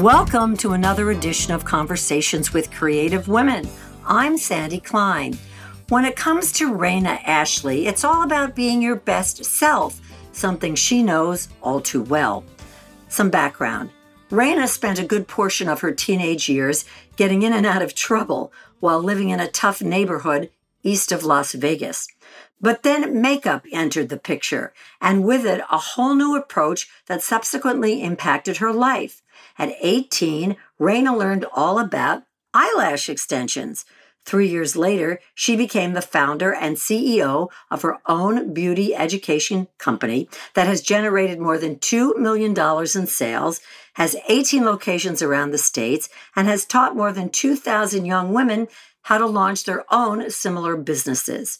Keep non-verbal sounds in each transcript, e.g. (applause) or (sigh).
Welcome to another edition of Conversations with Creative Women. I'm Sandy Klein. When it comes to Raina Ashley, it's all about being your best self, something she knows all too well. Some background. Raina spent a good portion of her teenage years getting in and out of trouble while living in a tough neighborhood east of Las Vegas. But then makeup entered the picture, and with it, a whole new approach that subsequently impacted her life. At 18, Raina learned all about eyelash extensions. Three years later, she became the founder and CEO of her own beauty education company that has generated more than $2 million in sales, has 18 locations around the states, and has taught more than 2,000 young women how to launch their own similar businesses.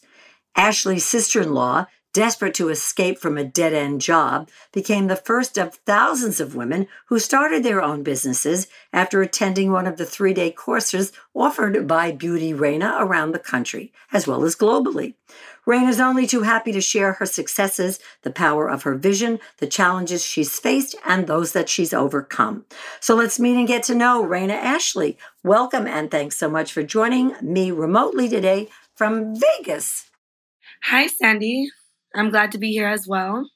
Ashley's sister in law, desperate to escape from a dead end job, became the first of thousands of women who started their own businesses after attending one of the three day courses offered by Beauty Raina around the country, as well as globally. Raina's only too happy to share her successes, the power of her vision, the challenges she's faced, and those that she's overcome. So let's meet and get to know Raina Ashley. Welcome and thanks so much for joining me remotely today from Vegas. Hi, Sandy. I'm glad to be here as well.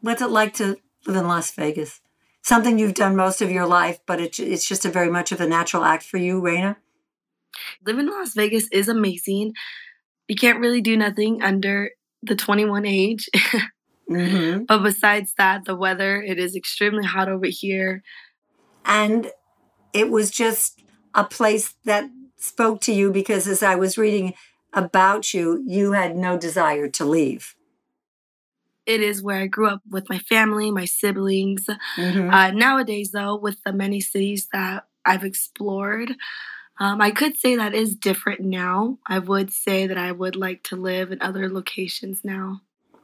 What's it like to live in Las Vegas? Something you've done most of your life, but it, it's just a very much of a natural act for you, Raina? Living in Las Vegas is amazing. You can't really do nothing under the 21 age. mm-hmm. (laughs) But besides that, the weather, it is extremely hot over here. And it was just a place that spoke to you because as I was reading about you, you had no desire to leave. It is where I grew up with my family, my siblings. Mm-hmm. Uh, nowadays, though, with the many cities that I've explored, um, I could say that is different now. I would say that I would like to live in other locations now.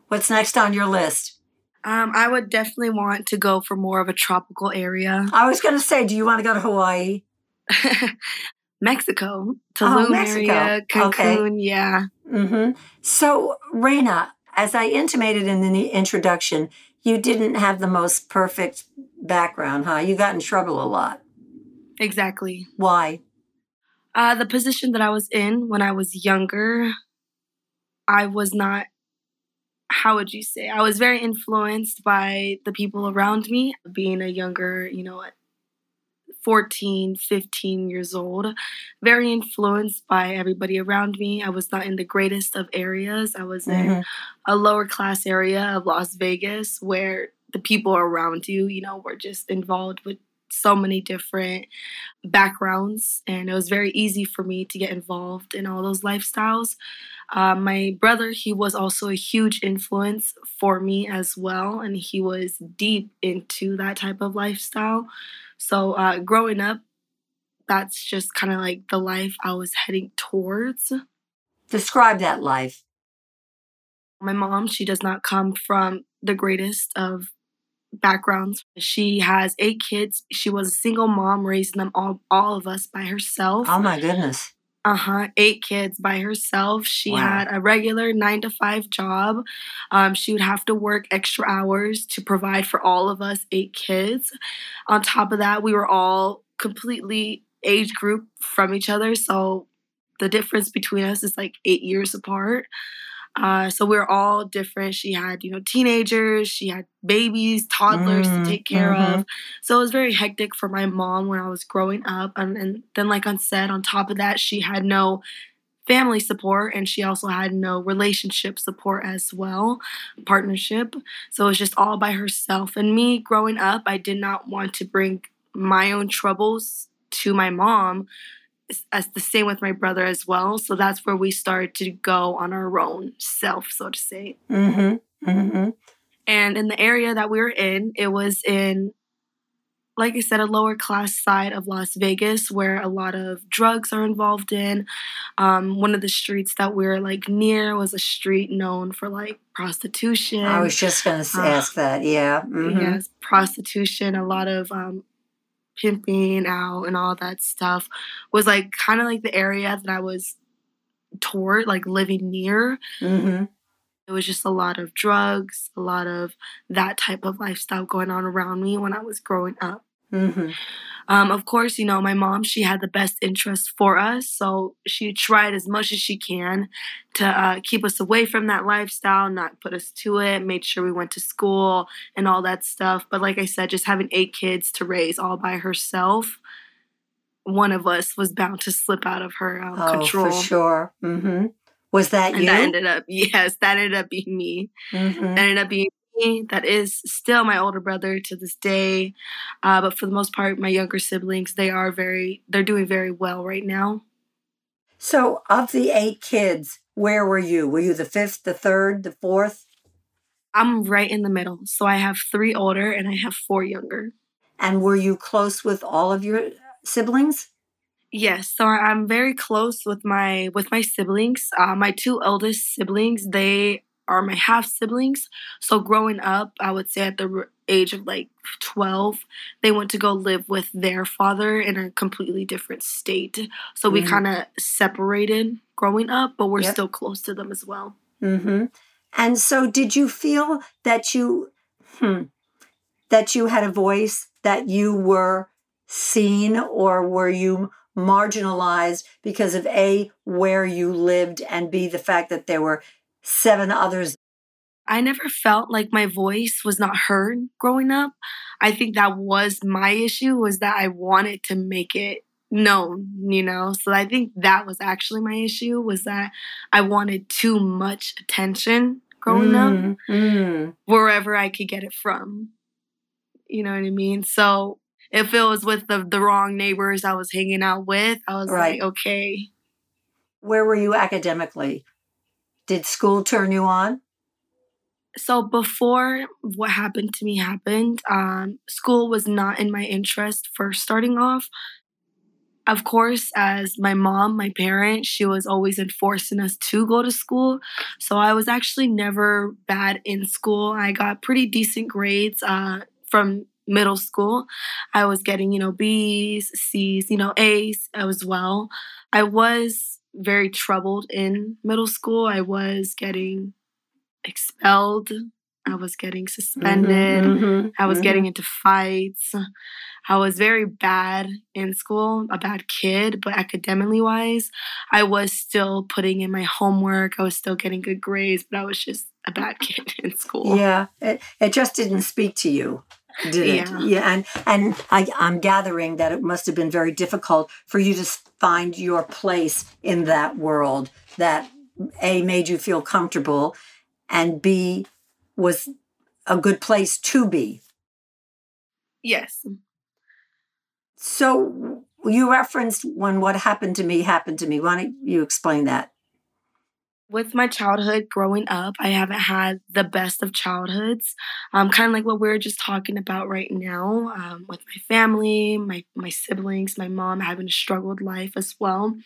What's next on your list? Um, I would definitely want to go for more of a tropical area. I was going to say, do you want to go to Hawaii? (laughs) Mexico, Tulum oh, Mexico. area, Cancun, okay. yeah. Mm-hmm. So, Raina, as I intimated in the introduction, you didn't have the most perfect background, huh? You got in trouble a lot. Exactly. Why? Uh, the position that I was in when I was younger, I was not, how would you say? I was very influenced by the people around me, being a younger, you know, 14, 15 years old, very influenced by everybody around me. I was not in the greatest of areas. I was mm-hmm. in a lower class area of Las Vegas where the people around you, you know, were just involved with so many different backgrounds, and it was very easy for me to get involved in all those lifestyles. Uh, my brother, he was also a huge influence for me as well, and he was deep into that type of lifestyle. So, uh, growing up, that's just kind of like the life I was heading towards. Describe that life. My mom, she does not come from the greatest of backgrounds. She has eight kids. She was a single mom raising them all all of us by herself. Oh my goodness. Uh-huh. Eight kids by herself. She wow. had a regular nine to five job. Um, she would have to work extra hours to provide for all of us eight kids. On top of that, we were all completely age group from each other. So the difference between us is like eight years apart. Uh, so we are all different. She had, you know, teenagers, she had babies, toddlers mm, to take care mm-hmm. of. So it was very hectic for my mom when I was growing up. And, and then, like I said, on top of that, she had no family support and she also had no relationship support as well, partnership. So it was just all by herself. And me growing up, I did not want to bring my own troubles to my mom as the same with my brother as well. So that's where we started to go on our own self, so to say. Mm-hmm. Mm-hmm. And in the area that we were in, it was in, like I said, a lower class side of Las Vegas where a lot of drugs are involved in. Um, one of the streets that we were like near was a street known for like prostitution. I was just going to uh, ask that. Yeah. Mm-hmm. Yes, prostitution, a lot of um, pimping out and all that stuff was like kind of like the area that I was toward, like living near. Mm-hmm. It was just a lot of drugs, a lot of that type of lifestyle going on around me when I was growing up. Mm-hmm. Um, of course, you know, my mom, she had the best interest for us. So she tried as much as she can to uh, keep us away from that lifestyle, not put us to it, made sure we went to school and all that stuff. But like I said, just having eight kids to raise all by herself, one of us was bound to slip out of her um, oh, control. for sure. Mm-hmm. Was that and you? that ended up, (laughs) yes, that ended up being me. mm-hmm. That ended up being me. That is still my older brother to this day. Uh, but for the most part, my younger siblings, they are very, they're doing very well right now. So, of the eight kids, where were you? Were you the fifth, the third, the fourth? I'm right in the middle. So I have three older and I have four younger. And were you close with all of your siblings? Yes, so I'm very close with my with my siblings. Uh, my two eldest siblings, they are my half siblings. So growing up, I would say at the age of like 12, they went to go live with their father in a completely different state. So we Mhm. kind of separated growing up, but we're Yep. still close to them as well. Mm-hmm. And so, did you feel that you, hmm, that you had a voice, that you were seen, or were you marginalized because of a where you lived, and b the fact that there were seven others? I never felt like my voice was not heard growing up. I think that was my issue was that I wanted to make it known, you know. So I think that was actually my issue was that I wanted too much attention growing up Mm, mm. wherever I could get it from. You know what I mean? So if it was with the the wrong neighbors I was hanging out with, I was Right. like, okay, Where were you academically? Did school turn you on? so before what happened to me happened um, school was not in my interest first starting off. Of course as my mom my parent she was always enforcing us to go to school. So i was actually never bad in school. I got pretty decent grades uh, from middle school. I was getting you know b's c's you know a's as well. I was very troubled in middle school i was getting expelled. I was getting suspended. Mhm, I was mhm. getting into fights. I was very bad in school, a bad kid, but academically wise, I was still putting in my homework. I was still getting good grades, but I was just a bad (laughs) kid in school. Yeah, it, it just didn't speak to you, did it? Yeah. Yeah, and and I, I'm gathering that it must have been very difficult for you to find your place in that world. That a made you feel comfortable, and b was a good place to be. Yes. So you referenced when what happened to me happened to me. Why don't you explain that? With my childhood growing up, I haven't had the best of childhoods. Um, kind of like what we are just talking about right now um, with my family, my my siblings, my mom having a struggled life as well.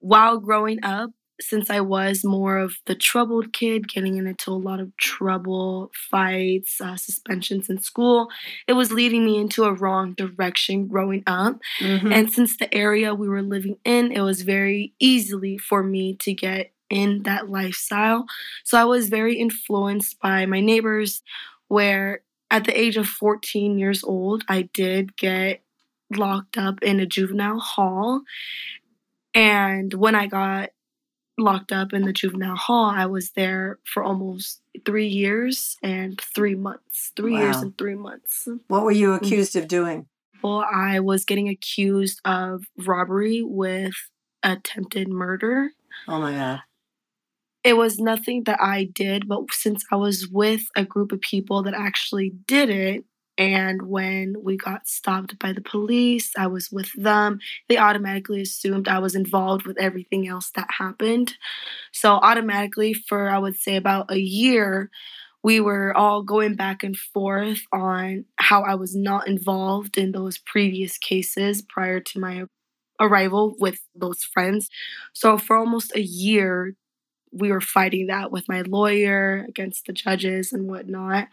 While growing up, since I was more of the troubled kid, getting into a lot of trouble, fights, uh, suspensions in school, it was leading me into a wrong direction growing up. Mhm. And since the area we were living in, it was very easily for me to get in that lifestyle. So I was very influenced by my neighbors, where at the age of 14 years old, I did get locked up in a juvenile hall. And when I got locked up in the juvenile hall, I was there for almost three years and three months. Three years and three months. what were you mm-hmm. accused of doing? Well, I was getting accused of robbery with attempted murder. Oh my god! It was nothing that I did, but since I was with a group of people that actually did it, and when we got stopped by the police, I was with them, they automatically assumed I was involved with everything else that happened. So, automatically, for I would say about a year, we were all going back and forth on how I was not involved in those previous cases prior to my arrival with those friends. So for almost a year, we were fighting that with my lawyer against the judges and whatnot.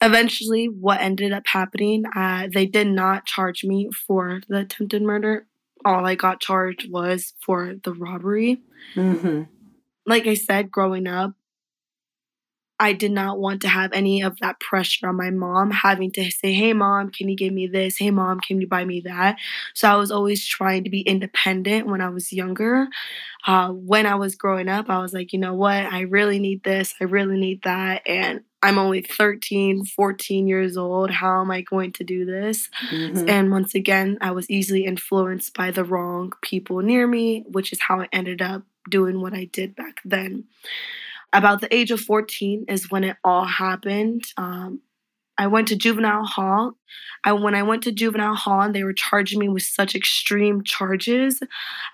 Eventually, what ended up happening, uh, they did not charge me for the attempted murder. All I got charged was for the robbery hmm like I said, growing up, I did not want to have any of that pressure on my mom having to say, Hey, mom, can you give me this? Hey, mom, can you buy me that? So I was always trying to be independent when I was younger. Uh, when I was growing up, I was like, you know what? I really need this. I really need that. And I'm only 13, 14 years old. How am I going to do this? Mm-hmm. And once again, I was easily influenced by the wrong people near me, which is how I ended up doing what I did back then. About the age of 14 is when it all happened. Um, I went to juvenile hall. I, when I went to juvenile hall and they were charging me with such extreme charges,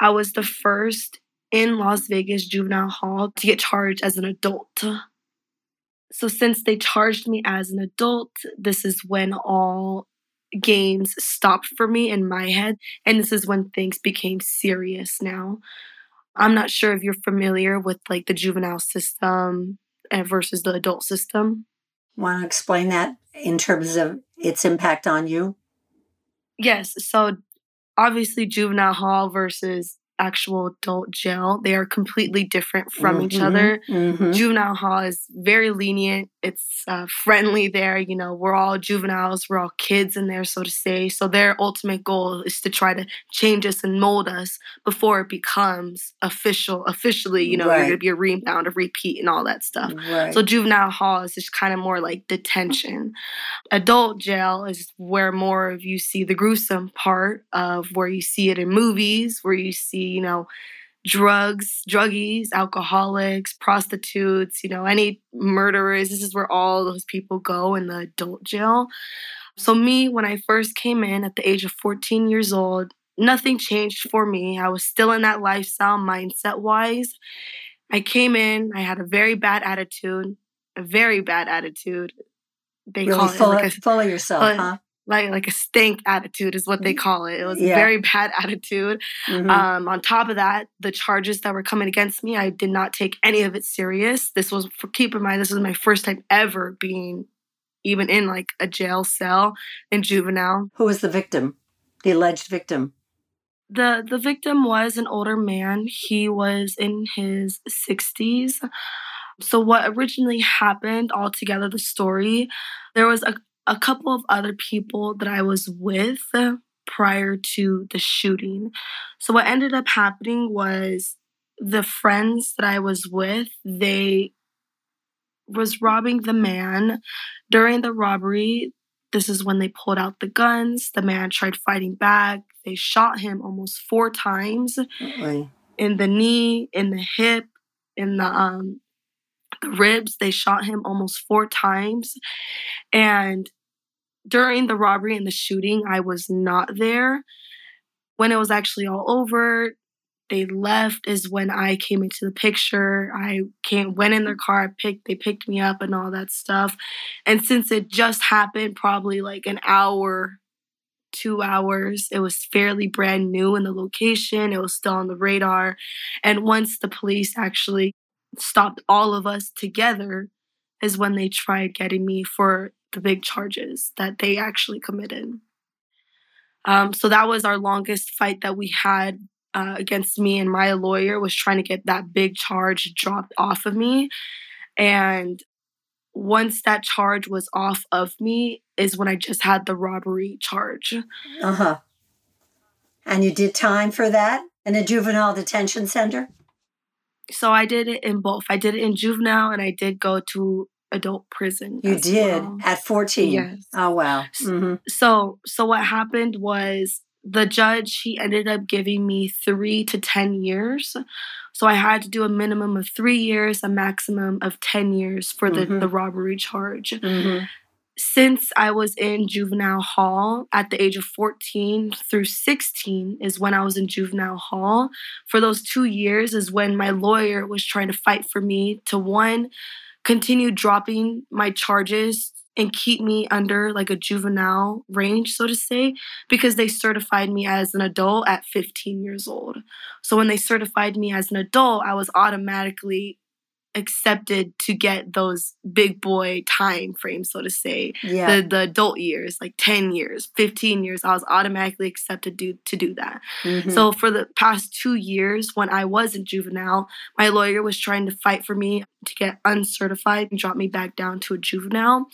I was the first in Las Vegas juvenile hall to get charged as an adult. So, since they charged me as an adult, this is when all games stopped for me in my head. And this is when things became serious now. I'm not sure if you're familiar with like the juvenile system versus the adult system. Want to explain that in terms of its impact on you? Yes. So obviously, juvenile hall versus actual adult jail. They are completely different from mm-hmm, each other. Mm-hmm. Juvenile hall is very lenient. It's uh, friendly there. You know, we're all juveniles. We're all kids in there, so to say. So their ultimate goal is to try to change us and mold us before it becomes official. Officially, you know, right. you're going to be a rebound, a repeat, and all that stuff. Right. So juvenile hall is just kind of more like detention. Adult jail is where more of you see the gruesome part of where you see it in movies, where you see you know, drugs, druggies, alcoholics, prostitutes, you know, any murderers. This is where all those people go in the adult jail. So, me, when I first came in at the age of 14 years old, nothing changed for me. I was still in that lifestyle mindset wise. I came in, I had a very bad attitude, a very bad attitude. They really call full, it like a, full of yourself, uh, huh? Like like a stank attitude is what they mm-hmm. call it. It was yeah. a very (laughs) bad attitude. Mm-hmm. Um, on top of that, the charges that were coming against me, I did not take any of it serious. This was for keep in mind, this was my first time ever being even in like a jail cell in juvenile. Who was the victim? The alleged victim? The the victim was an older man. He was in his 60s. So what originally happened altogether the story, there was a a couple of other people that I was with prior to the shooting. So what ended up happening was the friends that I was with, they was robbing the man. During the robbery, this is when they pulled out the guns. The man tried fighting back. They shot him almost four times in the knee, in the hip, in the um the ribs. They shot him almost four times. And during the robbery and the shooting, I was not there. When it was actually all over, they left is when I came into the picture. I came went in their car, I picked they picked me up and all that stuff. And since it just happened probably like an hour, 2 hours, it was fairly brand new in the location. It was still on the radar. And once the police actually stopped all of us together is when they tried getting me for the big charges that they actually committed. Um, so that was our longest fight that we had uh, against me and my lawyer was trying to get that big charge dropped off of me. And once that charge was off of me is when I just had the robbery charge. Uh huh. And you did time for that in a juvenile detention center? So I did it in both. I did it in juvenile and I did go to adult prison. You did well. at 14. Yes. Oh wow. Mm-hmm. So so what happened was the judge he ended up giving me 3 to 10 years. So I had to do a minimum of 3 years, a maximum of 10 years for the mm-hmm. the robbery charge. Mm-hmm. Since I was in juvenile hall at the age of 14 through 16 is when I was in juvenile hall. For those 2 years is when my lawyer was trying to fight for me to one continue dropping my charges and keep me under like a juvenile range, so to say, because they certified me as an adult at 15 years old. So when they certified me as an adult, I was automatically accepted to get those big boy time frames, so to say. Yeah. The the adult years, like 10 years, 15 years, I was automatically accepted to, to do that. Mhm. So for the past two years, when I was in juvenile, my lawyer was trying to fight for me to get uncertified and drop me back down to a juvenile.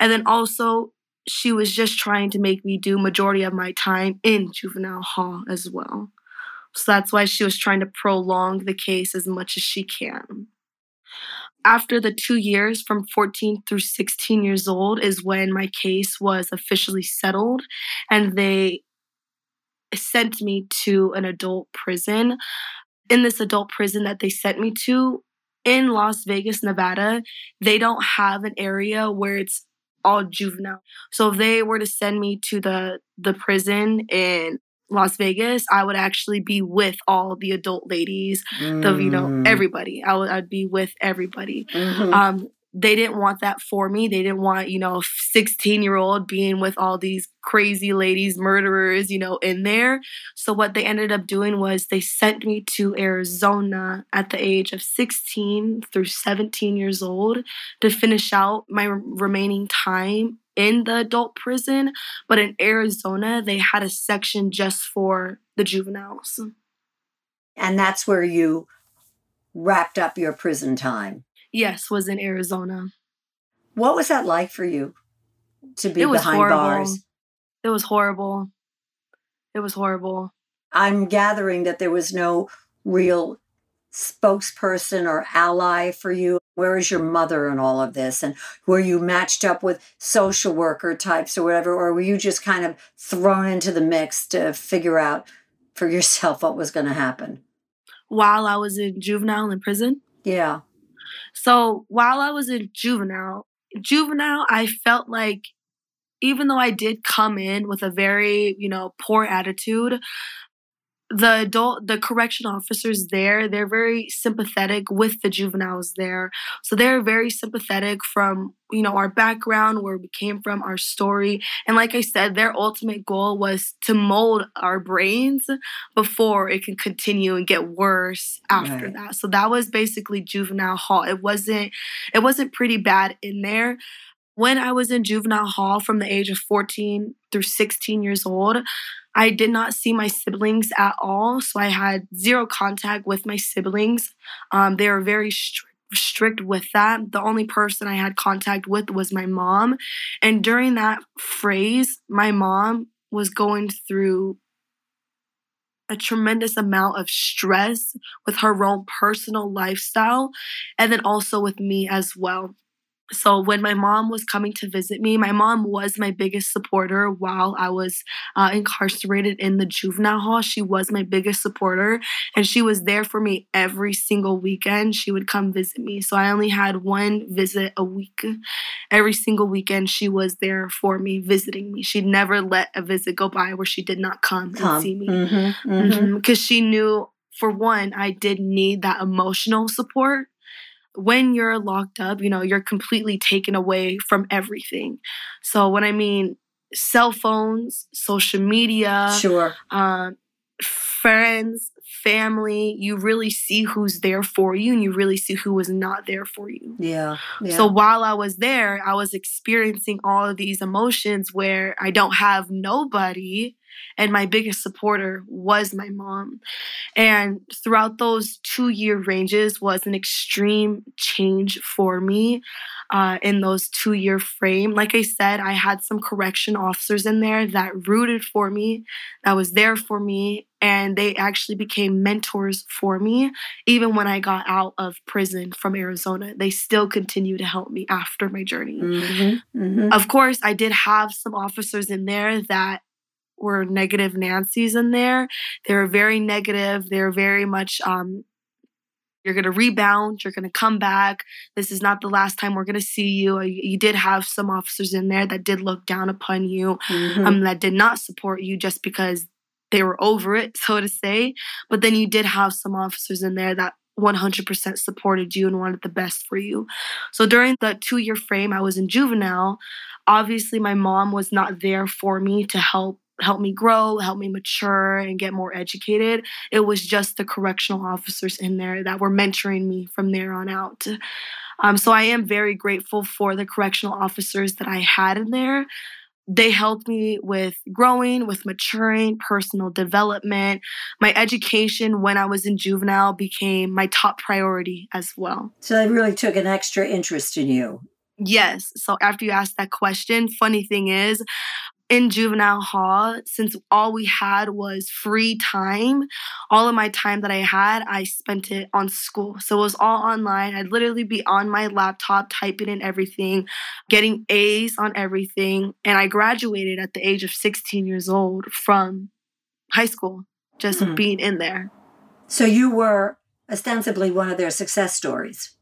And then also she was just trying to make me do majority of my time in juvenile hall as well. So that's why she was trying to prolong the case as much as she can. After the two years from 14 through 16 years old is when my case was officially settled and they sent me to an adult prison. In this adult prison that they sent me to in Las Vegas, Nevada, they don't have an area where it's all juvenile. So if they were to send me to the the prison in Las Vegas, I would actually be with all the adult ladies, the you know Mm. everybody. I would I'd be with everybody. Mhm. Um, they didn't want that for me. They didn't want, you know, 16 year old being with all these crazy ladies, murderers, you know, in there. So, what they ended up doing was they sent me to Arizona at the age of 16 through 17 years old to finish out my remaining time in the adult prison. But in Arizona, they had a section just for the juveniles. and that's where you wrapped up your prison time. Yes, was in Arizona. What was that like for you to be It was behind horrible. bars? It was horrible. It was horrible. I'm gathering that there was no real spokesperson or ally for you. Where is your mother in all of this? And were you matched up with social worker types or whatever? Or were you just kind of thrown into the mix to figure out for yourself what was going to happen? While I was in juvenile in prison. Yeah. So while I was in juvenile, juvenile, I felt like even though I did come in with a very, you know, poor attitude, the adult the correction officers there they're very sympathetic with the juveniles there. So they're very sympathetic from you know our background where we came from our story. And like i said their ultimate goal was to mold our brains before it can continue and get worse after Right. that. So that was basically juvenile hall. It wasn't it wasn't pretty bad in there. When i was in juvenile hall from the age of 14 through 16 years old I did not see my siblings at all, so I had zero contact with my siblings. Um, they were very strict strict with that. The only person I had contact with was my mom. And during that phrase, my mom was going through a tremendous amount of stress with her own personal lifestyle and then also with me as well. So when my mom was coming to visit me, my mom was my biggest supporter while I was uh, incarcerated in the juvenile hall. She was my biggest supporter, and she was there for me every single weekend. She would come visit me. So I only had one visit a week. Every single weekend, she was there for me, visiting me. She'd never let a visit go by where she did not come, and see me Mm-hmm, mm-hmm. because she knew for one i did need that emotional support when you're locked up you know you're completely taken away from everything so when i mean cell phones social media Sure. um, friends family you really see who's there for you and you really see who was not there for you Yeah. yeah. so while I was there, I was experiencing all of these emotions where I don't have nobody, and my biggest supporter was my mom. And throughout those two year ranges was an extreme change for me uh, in those two year frame. Like I said, I had some correction officers in there that rooted for me, that was there for me, and they actually became mentors for me even when I got out of prison from Arizona, they still continue to help me after my journey. Mm-hmm, mm-hmm. Of course, I did have some officers in there that were negative Nancy's in there. They were very negative. They were very much, um, you're going to rebound. You're going to come back. This is not the last time we're going to see you. You you did have some officers in there that did look down upon you Mhm. um, that did not support you just because they were over it, (laughs) so to say. But then you did have some officers in there that 100% supported you and wanted the best for you. So during the two year frame I was in juvenile, obviously my mom was not there for me to help help me grow, help me mature, and get more educated. It was just the correctional officers in there that were mentoring me from there on out. Um, so I am very grateful for the correctional officers that I had in there. They helped me with growing, with maturing, personal development. My education when I was in juvenile became my top priority as well. So they really took an extra interest in you. Yes. So after you asked that question, funny thing is, in juvenile hall, since all we had was free time, all of my time that I had, I spent it on school. So it was all online. I'd literally be on my laptop typing in everything, getting A's on everything. And I graduated at the age of 16 years old from high school, just mm-hmm. being in there. So you were ostensibly one of their success stories.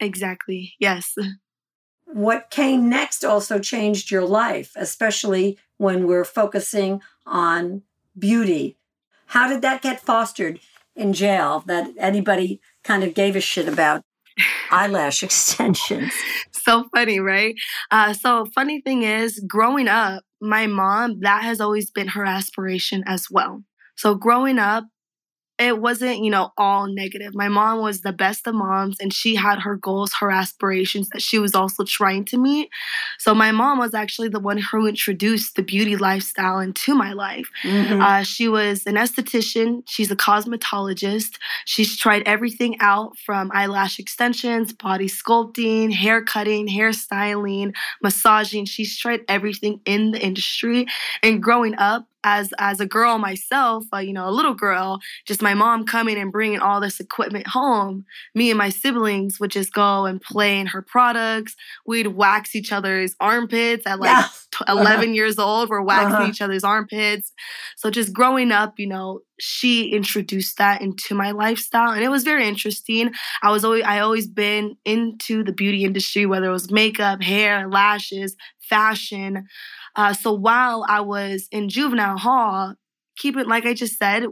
Exactly. Yes. (laughs) What came next also changed your life, especially when we're focusing on beauty. How did that get fostered in jail that anybody kind of gave a shit about (laughs) eyelash extensions? so funny, right? Uh, so, funny thing is, growing up, my mom, that has always been her aspiration as well. So, growing up, it wasn't, you know, all negative. My mom was the best of moms and she had her goals, her aspirations that she was also trying to meet. So my mom was actually the one who introduced the beauty lifestyle into my life. Mm-hmm. Uh, she was an esthetician, she's a cosmetologist. She's tried everything out from eyelash extensions, body sculpting, hair cutting, hairstyling, massaging. She's tried everything in the industry. And growing up, as as a girl myself, uh, you know, a little girl, just my mom coming and bringing all this equipment home, me and my siblings would just go and play in her products. We'd wax each other's armpits at like yeah. t- uh-huh. 11 uh-huh. years old. We're waxing uh-huh. each other's armpits. So just growing up, you know, she introduced that into my lifestyle and it was very interesting. I was always I always been into the beauty industry, whether it was makeup, hair, lashes, fashion. Uh, so while I was in juvenile hall, keep it like I just said,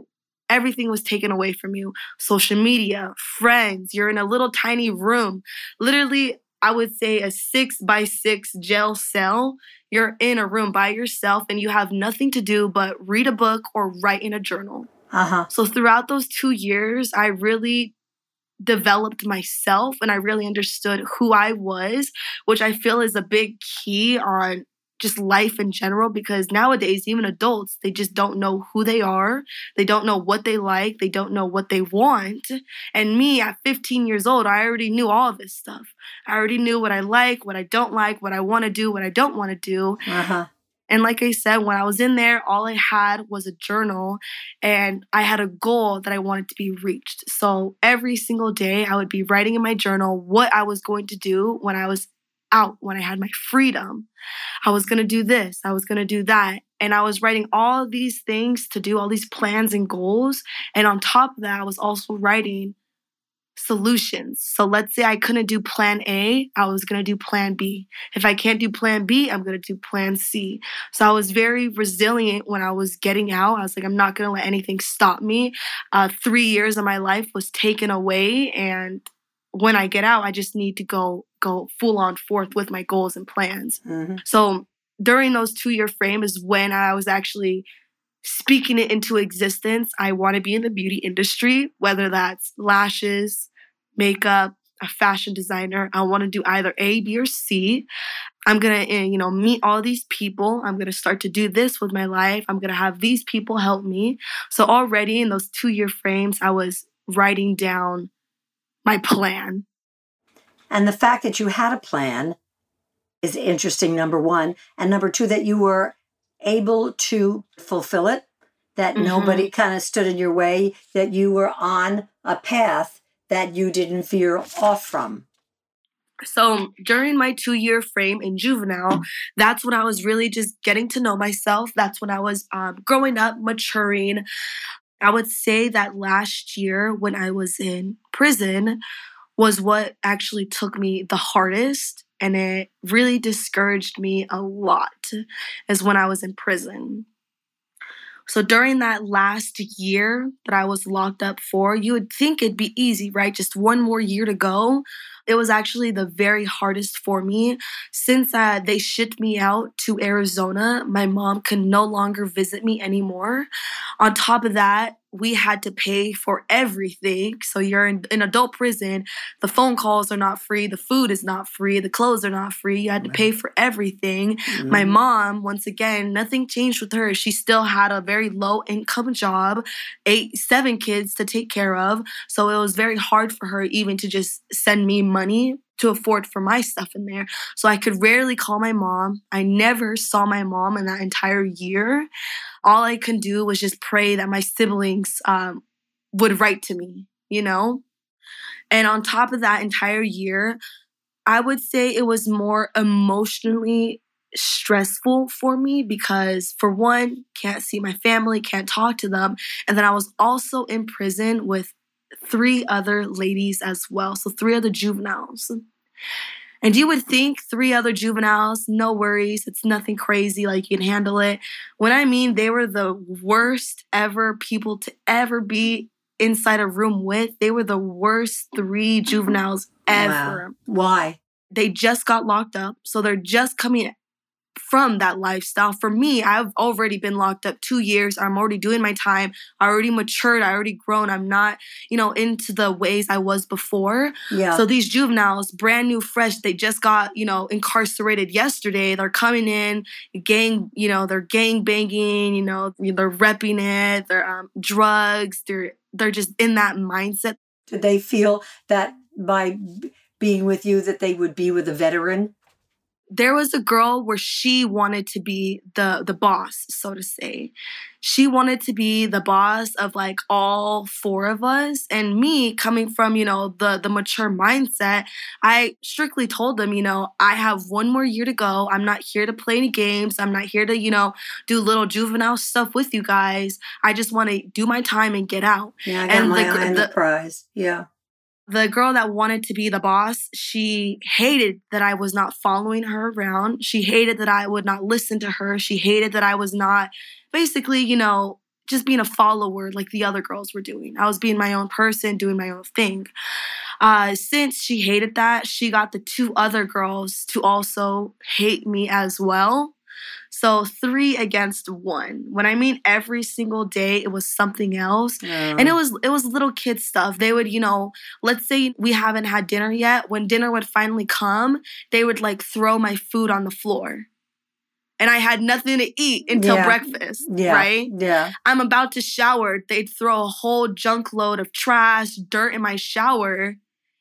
everything was taken away from you social media, friends, you're in a little tiny room. Literally, I would say a six by six jail cell. You're in a room by yourself and you have nothing to do but read a book or write in a journal. Uh-huh. So throughout those two years, I really developed myself and I really understood who I was, which I feel is a big key on just life in general because nowadays even adults they just don't know who they are. They don't know what they like. They don't know what they want. And me at 15 years old i already knew all of this stuff. I already knew what i like what i don't like what i want to do what i don't want to do. Uh-huh. And like I said, when I was in there, all I had was a journal and I had a goal that I wanted to be reached. So every single day, I would be writing in my journal what I was going to do when I was out, when I had my freedom. I was going to do this, I was going to do that. And I was writing all these things to do all these plans and goals. And on top of that, I was also writing solutions. So let's say I couldn't do plan A, I was going to do plan B. If I can't do plan B, I'm going to do plan C. So I was very resilient when I was getting out. I was like, I'm not going to let anything stop me. Uh, three years of my life was taken away. And when I get out, I just need to go go full on forth with my goals and plans. Mm-hmm. So during those two year frame is when I was actually speaking it into existence. I want to be in the beauty industry, whether that's lashes, makeup, a fashion designer. I want to do either A, B, or C. I'm going to, eh, you know, meet all these people. I'm going to start to do this with my life. I'm going to have these people help me. So already in those two year frames, I was writing down my plan. And the fact that you had a plan is interesting, number one. And number two, that you were able to fulfill it, that mm-hmm. nobody kind of stood in your way, that you were on a path that you didn't veer off from. So during my two year frame in juvenile, that's when I was really just getting to know myself. That's when I was um, growing up, maturing. I would say that last year when I was in prison was what actually took me the hardest and it really discouraged me a lot is when I was in prison. So during that last year that I was locked up for, you would think it'd be easy, right? Just one more year to go. It was actually the very hardest for me since uh, they shipped me out to Arizona. My mom could no longer visit me anymore. On top of that, we had to pay for everything. So you're in, in adult prison, the phone calls are not free, the food is not free, the clothes are not free. You had to pay for everything. Mm-hmm. My mom, once again, nothing changed with her. She still had a very low income job, eight, seven kids to take care of. So it was very hard for her even to just send me money to afford for my stuff in there. So I could rarely call my mom. I never saw my mom in that entire year. All I could do was just pray that my siblings um, would write to me, you know? And on top of that entire year, I would say it was more emotionally stressful for me because for one can't see my family can't talk to them and then i was also in prison with three other ladies as well. So, three other juveniles. And you would think three other juveniles, no worries, it's nothing crazy, like you can handle it. When I mean they were the worst ever people to ever be inside a room with, they were the worst three juveniles ever. Wow. Why? They just got locked up, so they're just coming from that lifestyle. For me, I've already been locked up two years. I'm already doing my time. I already matured. I already grown. I'm not, you know, into the ways I was before. Yeah. So these juveniles, brand new, fresh, they just got, you know, incarcerated yesterday. They're coming in, gang, you know, they're gang banging, you know, they're repping it, they're um, drugs, they're they're just in that mindset. Did they feel that by being with you that they would be with a veteran? There was a girl where she wanted to be the the boss so to say. She wanted to be the boss of like all four of us. And me coming from you know the the mature mindset i strictly told them you know i have one more year to go. I'm not here to play any games. I'm not here to you know do little juvenile stuff with you guys. I just want to do my time and get out. Yeah I got and my the, eye on the, the prize yeah the girl that wanted to be the boss, she hated that I was not following her around. She hated that I would not listen to her. She hated that I was not basically, you know, just being a follower like the other girls were doing. I was being my own person, doing my own thing. Uh, since she hated that, she got the two other girls to also hate me as well. So three against one. When I mean every single day, it was something else. Yeah. And it was it was little kid stuff. They would, you know, let's say we haven't had dinner yet. When dinner would finally come, they would like throw my food on the floor. And I had nothing to eat until yeah. breakfast. Yeah. Right? Yeah. I'm about to shower. They'd throw a whole junk load of trash, dirt in my shower.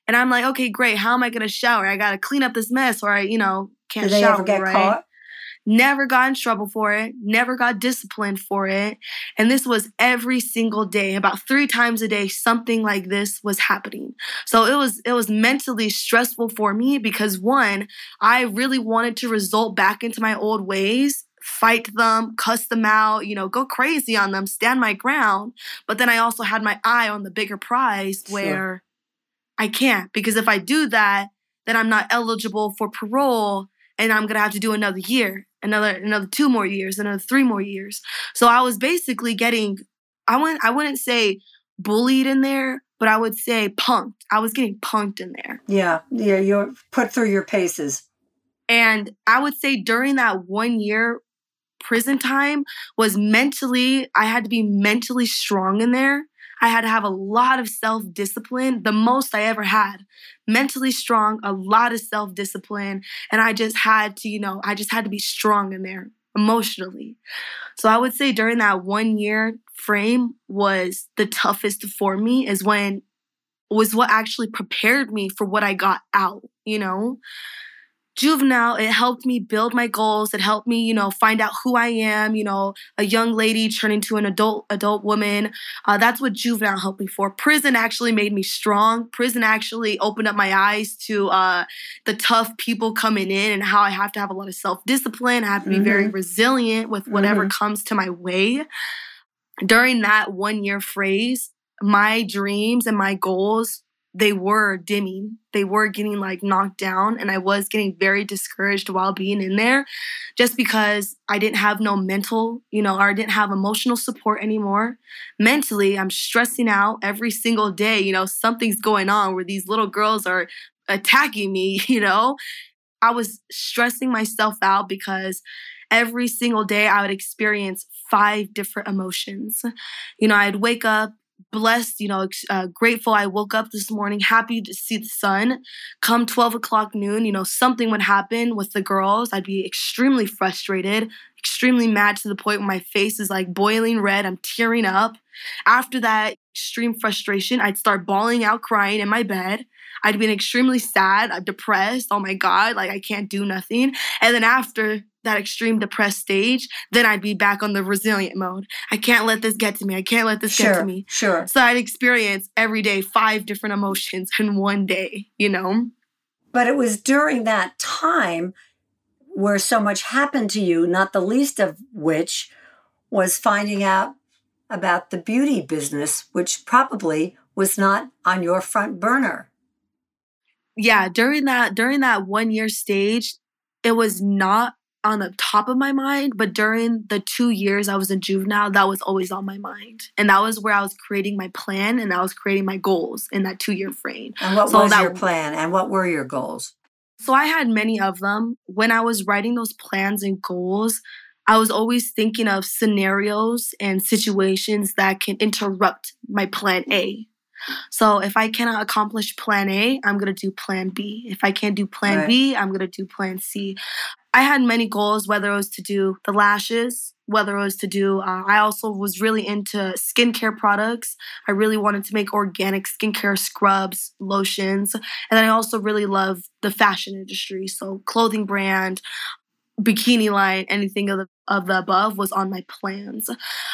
And I'm like, okay, great. How am I gonna shower? I gotta clean up this mess, or I, you know, can't Did they shower. Ever get right? caught? Never got in trouble for it, never got disciplined for it. And this was every single day, about three times a day, something like this was happening. So it was it was mentally stressful for me because one, I really wanted to result back into my old ways fight them, cuss them out, you know, go crazy on them, stand my ground. But then I also had my eye on the bigger prize where sure. I can't because if I do that, then I'm not eligible for parole and I'm going to have to do another year another another two more years, another three more years. So I was basically getting I wouldn't I wouldn't say bullied in there, but I would say punked. I was getting punked in there. Yeah, yeah, you're put through your paces. And I would say during that one year prison time was mentally I had to be mentally strong in there I had to have a lot of self discipline, the most I ever had. Mentally strong, a lot of self discipline. And I just had to, you know, I just had to be strong in there emotionally. So I would say during that one year frame was the toughest for me, is when was what actually prepared me for what I got out, you know? Juvenile it helped me build my goals it helped me you know find out who i am you know a young lady turning to an adult adult woman uh, that's what juvenile helped me for prison actually made me strong prison actually opened up my eyes to uh, the tough people coming in and how i have to have a lot of self-discipline i have to be mm-hmm. very resilient with whatever mm-hmm. comes to my way during that one year phrase my dreams and my goals they were dimming. They were getting like knocked down. And I was getting very discouraged while being in there just because I didn't have no mental, you know, or I didn't have emotional support anymore. Mentally, I'm stressing out every single day. You know, something's going on where these little girls are attacking me, (laughs) you know? I was stressing myself out because every single day I would experience five different emotions. You know, I'd wake up blessed, you know, uh, grateful. I woke up this morning happy to see the sun. Come 12 o'clock noon, you know, something would happen with the girls. I'd be extremely frustrated, extremely mad to the point where my face is like boiling red. I'm tearing up. After that extreme frustration, I'd start bawling out, crying in my bed. I'd been extremely sad, I'm depressed. Oh my God, like I can't do nothing. And then after that extreme depressed stage, then I'd be back on the resilient mode. I can't let this get to me. I can't let this sure, get to me. Sure. So I'd experience every day five different emotions in one day, you know? But it was during that time where so much happened to you, not the least of which was finding out about the beauty business, which probably was not on your front burner. Yeah, during that during that 1 year stage, it was not on the top of my mind, but during the 2 years I was in juvenile, that was always on my mind. And that was where I was creating my plan and I was creating my goals in that 2 year frame. And what so was that, your plan and what were your goals? So I had many of them. When I was writing those plans and goals, I was always thinking of scenarios and situations that can interrupt my plan A. So if I cannot accomplish plan A, I'm going to do plan B. If I can't do plan right. B, I'm going to do plan C. I had many goals, whether it was to do the lashes, whether it was to do, uh, I also was really into skincare products. I really wanted to make organic skincare scrubs, lotions. And then I also really love the fashion industry. So, clothing brand, bikini line, anything of the, of the above was on my plans.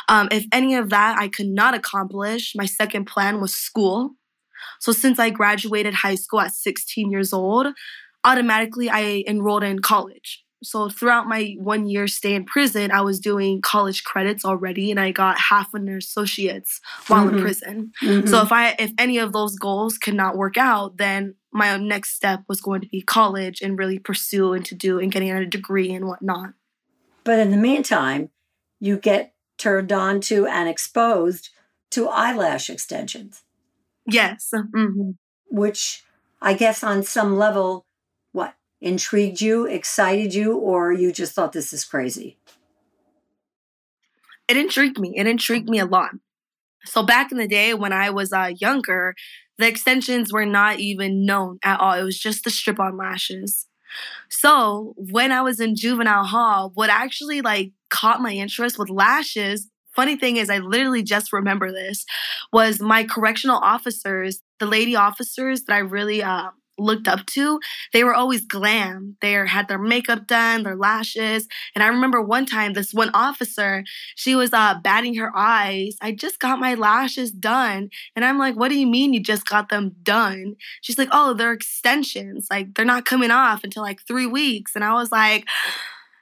Um, if any of that I could not accomplish, my second plan was school. So since I graduated high school at 16 years old, automatically I enrolled in college so throughout my one year stay in prison, I was doing college credits already, and I got half an associates while mm-hmm. in prison. Mm-hmm. So if I if any of those goals could not work out, then my next step was going to be college and really pursue and to do and getting a degree and whatnot. But in the meantime, you get turned on to and exposed to eyelash extensions. Yes. Mm-hmm. Which I guess on some level intrigued you, excited you, or you just thought this is crazy? It intrigued me. It intrigued me a lot. So back in the day when I was uh, younger, the extensions were not even known at all. It was just the strip-on lashes. So when I was in juvenile hall, what actually like caught my interest with lashes funny thing is i literally just remember this was my correctional officers the lady officers that i really uh, looked up to, they were always glam. They had their makeup done, their lashes. And I remember one time, this one officer, she was uh, batting her eyes. I just got my lashes done. And I'm like, what do you mean you just got them done? She's like, oh, they're extensions. Like, they're not coming off until like three weeks. And I was like,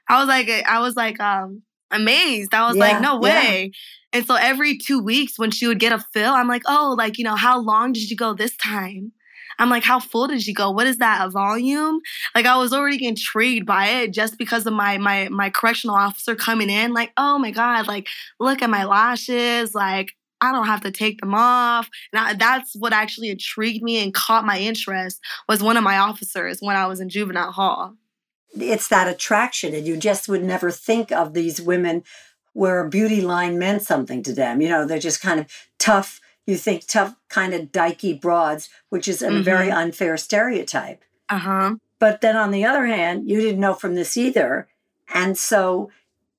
I was like, I was like, um, amazed. I was yeah, like, no way. Yeah. And so every two weeks when she would get a fill, I'm like, oh, like, you know, how long did you go this time? I'm like, how full did you go? What is that? A volume? Like I was already intrigued by it just because of my my my correctional officer coming in, like, oh my God, like look at my lashes, like I don't have to take them off. And that's what actually intrigued me and caught my interest was one of my officers when I was in juvenile hall. It's that attraction, and you just would never think of these women where a beauty line meant something to them. You know, they're just kind of tough you think tough, kind of dykey broads, which is a mm-hmm. very unfair stereotype. Uh huh. But then on the other hand, you didn't know from this either. And so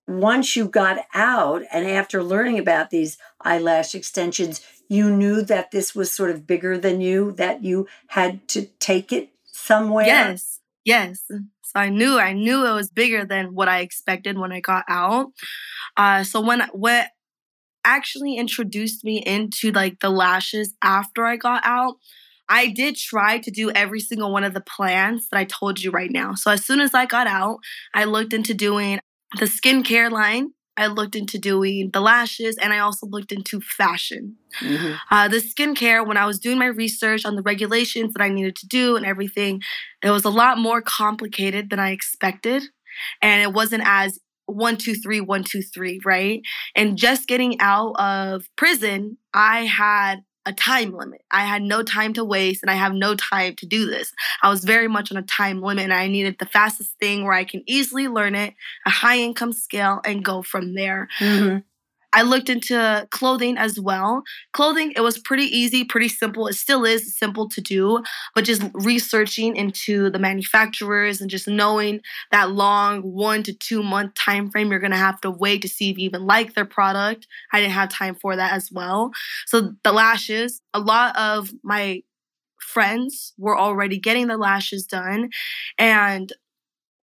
once you got out and after learning about these eyelash extensions, you knew that this was sort of bigger than you, that you had to take it somewhere. Yes. Yes. So I knew I knew it was bigger than what I expected when I got out. Uh, so when what actually introduced me into like the lashes after I got out. I did try to do every single one of the plans that I told you right now. So as soon as I got out, I looked into doing the skincare line. I looked into doing the lashes and I also looked into fashion. Mm-hmm. Uh, the skincare, when I was doing my research on the regulations that I needed to do and everything, it was a lot more complicated than I expected. And it wasn't as one, two, three, one, two, three, right? And just getting out of prison, I had a time limit. I had no time to waste and I have no time to do this. I was very much on a time limit and I needed the fastest thing where I can easily learn it, a high income scale, and go from there. Mm-hmm. I looked into clothing as well. Clothing, it was pretty easy, pretty simple. It still is simple to do, but just researching into the manufacturers and just knowing that long one to two month time frame you're gonna have to wait to see if you even like their product. I didn't have time for that as well. So the lashes, a lot of my friends were already getting the lashes done and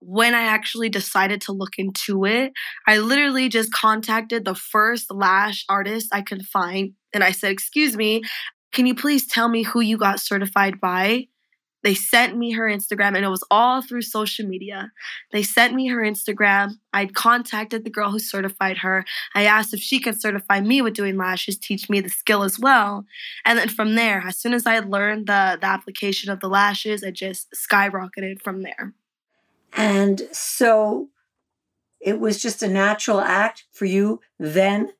when I actually decided to look into it, I literally just contacted the first lash artist I could find. And I said, Excuse me, can you please tell me who you got certified by? They sent me her Instagram, and it was all through social media. They sent me her Instagram. I contacted the girl who certified her. I asked if she could certify me with doing lashes, teach me the skill as well. And then from there, as soon as I learned the, the application of the lashes, it just skyrocketed from there. And so it was just a natural act for you then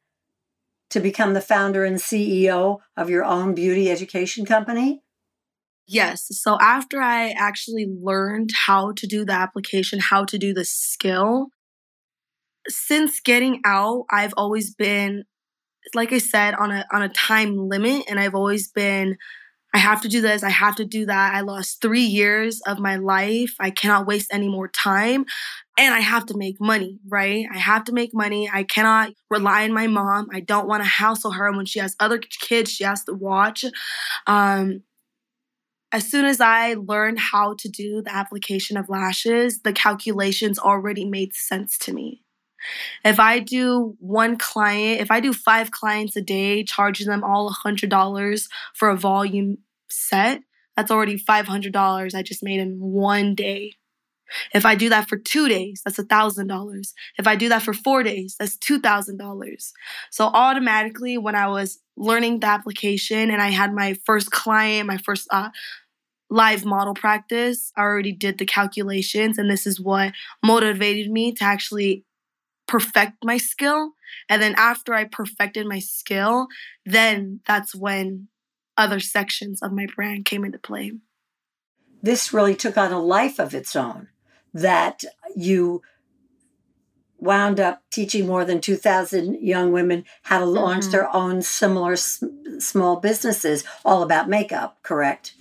to become the founder and CEO of your own beauty education company? Yes. So after I actually learned how to do the application, how to do the skill, since getting out, I've always been like I said on a on a time limit and I've always been I have to do this, I have to do that. I lost three years of my life. I cannot waste any more time. And I have to make money, right? I have to make money. I cannot rely on my mom. I don't want to hassle her when she has other kids she has to watch. Um, as soon as I learned how to do the application of lashes, the calculations already made sense to me. If I do one client, if I do five clients a day, charging them all $100 for a volume set, that's already $500 I just made in one day. If I do that for two days, that's $1,000. If I do that for four days, that's $2,000. So automatically, when I was learning the application and I had my first client, my first uh, live model practice, I already did the calculations, and this is what motivated me to actually perfect my skill. And then after I perfected my skill, then that's when other sections of my brand came into play. This really took on a life of its own that you wound up teaching more than 2,000 young women how to launch mm-hmm. their own similar s- small businesses, all about makeup, correct?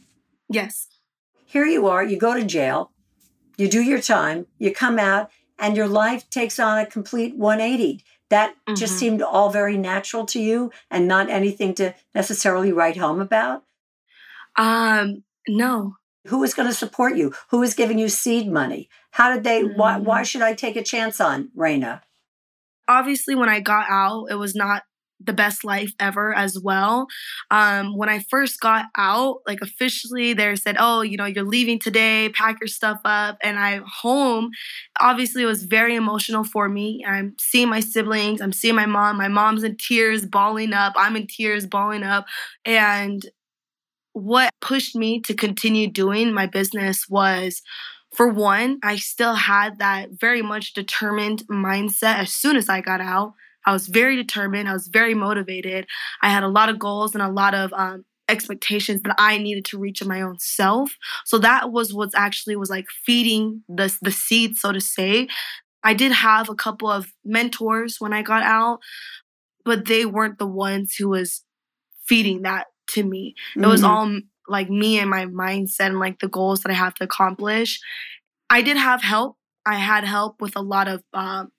Yes. Here you are, you go to jail, you do your time, you come out, and your life takes on a complete 180. That mm-hmm. just seemed all very natural to you and not anything to necessarily write home about? Um, no. Who is going to support you? Who is giving you seed money? How did they mm-hmm. why why mm. should I take a chance on Raena? Obviously when I got out, it was not the best life ever as well. Um, when I first got out, like officially, they said, "Oh, you know, you're leaving today. Pack your stuff up." And I'm home. Obviously, it was very emotional for me. I'm seeing my siblings. I'm seeing my mom. My mom's in tears, bawling up. I'm in tears, bawling up. And what pushed me to continue doing my business was for one, I still had that very much determined mindset as soon as I got out. I was very determined. I was very motivated. I had a lot of goals and a lot of um, expectations that I needed to reach in my own self. So that was what's actually was like feeding the the seed, so to say. I did have a couple of mentors when I got out, but they weren't the ones who was feeding that to me. It mm-hmm. was all like me and my mindset and like the goals that I have to accomplish. I did have help. I had help with a lot of um,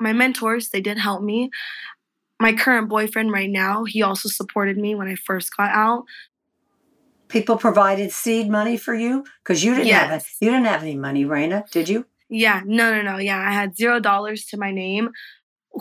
my mentors, they did help me. My current boyfriend right now, he also supported me when I first got out. People provided seed money for you because you didn't yes. have you didn't have any money, Raena, did you? Yeah, no, no, no. Yeah, I had zero dollars to my name.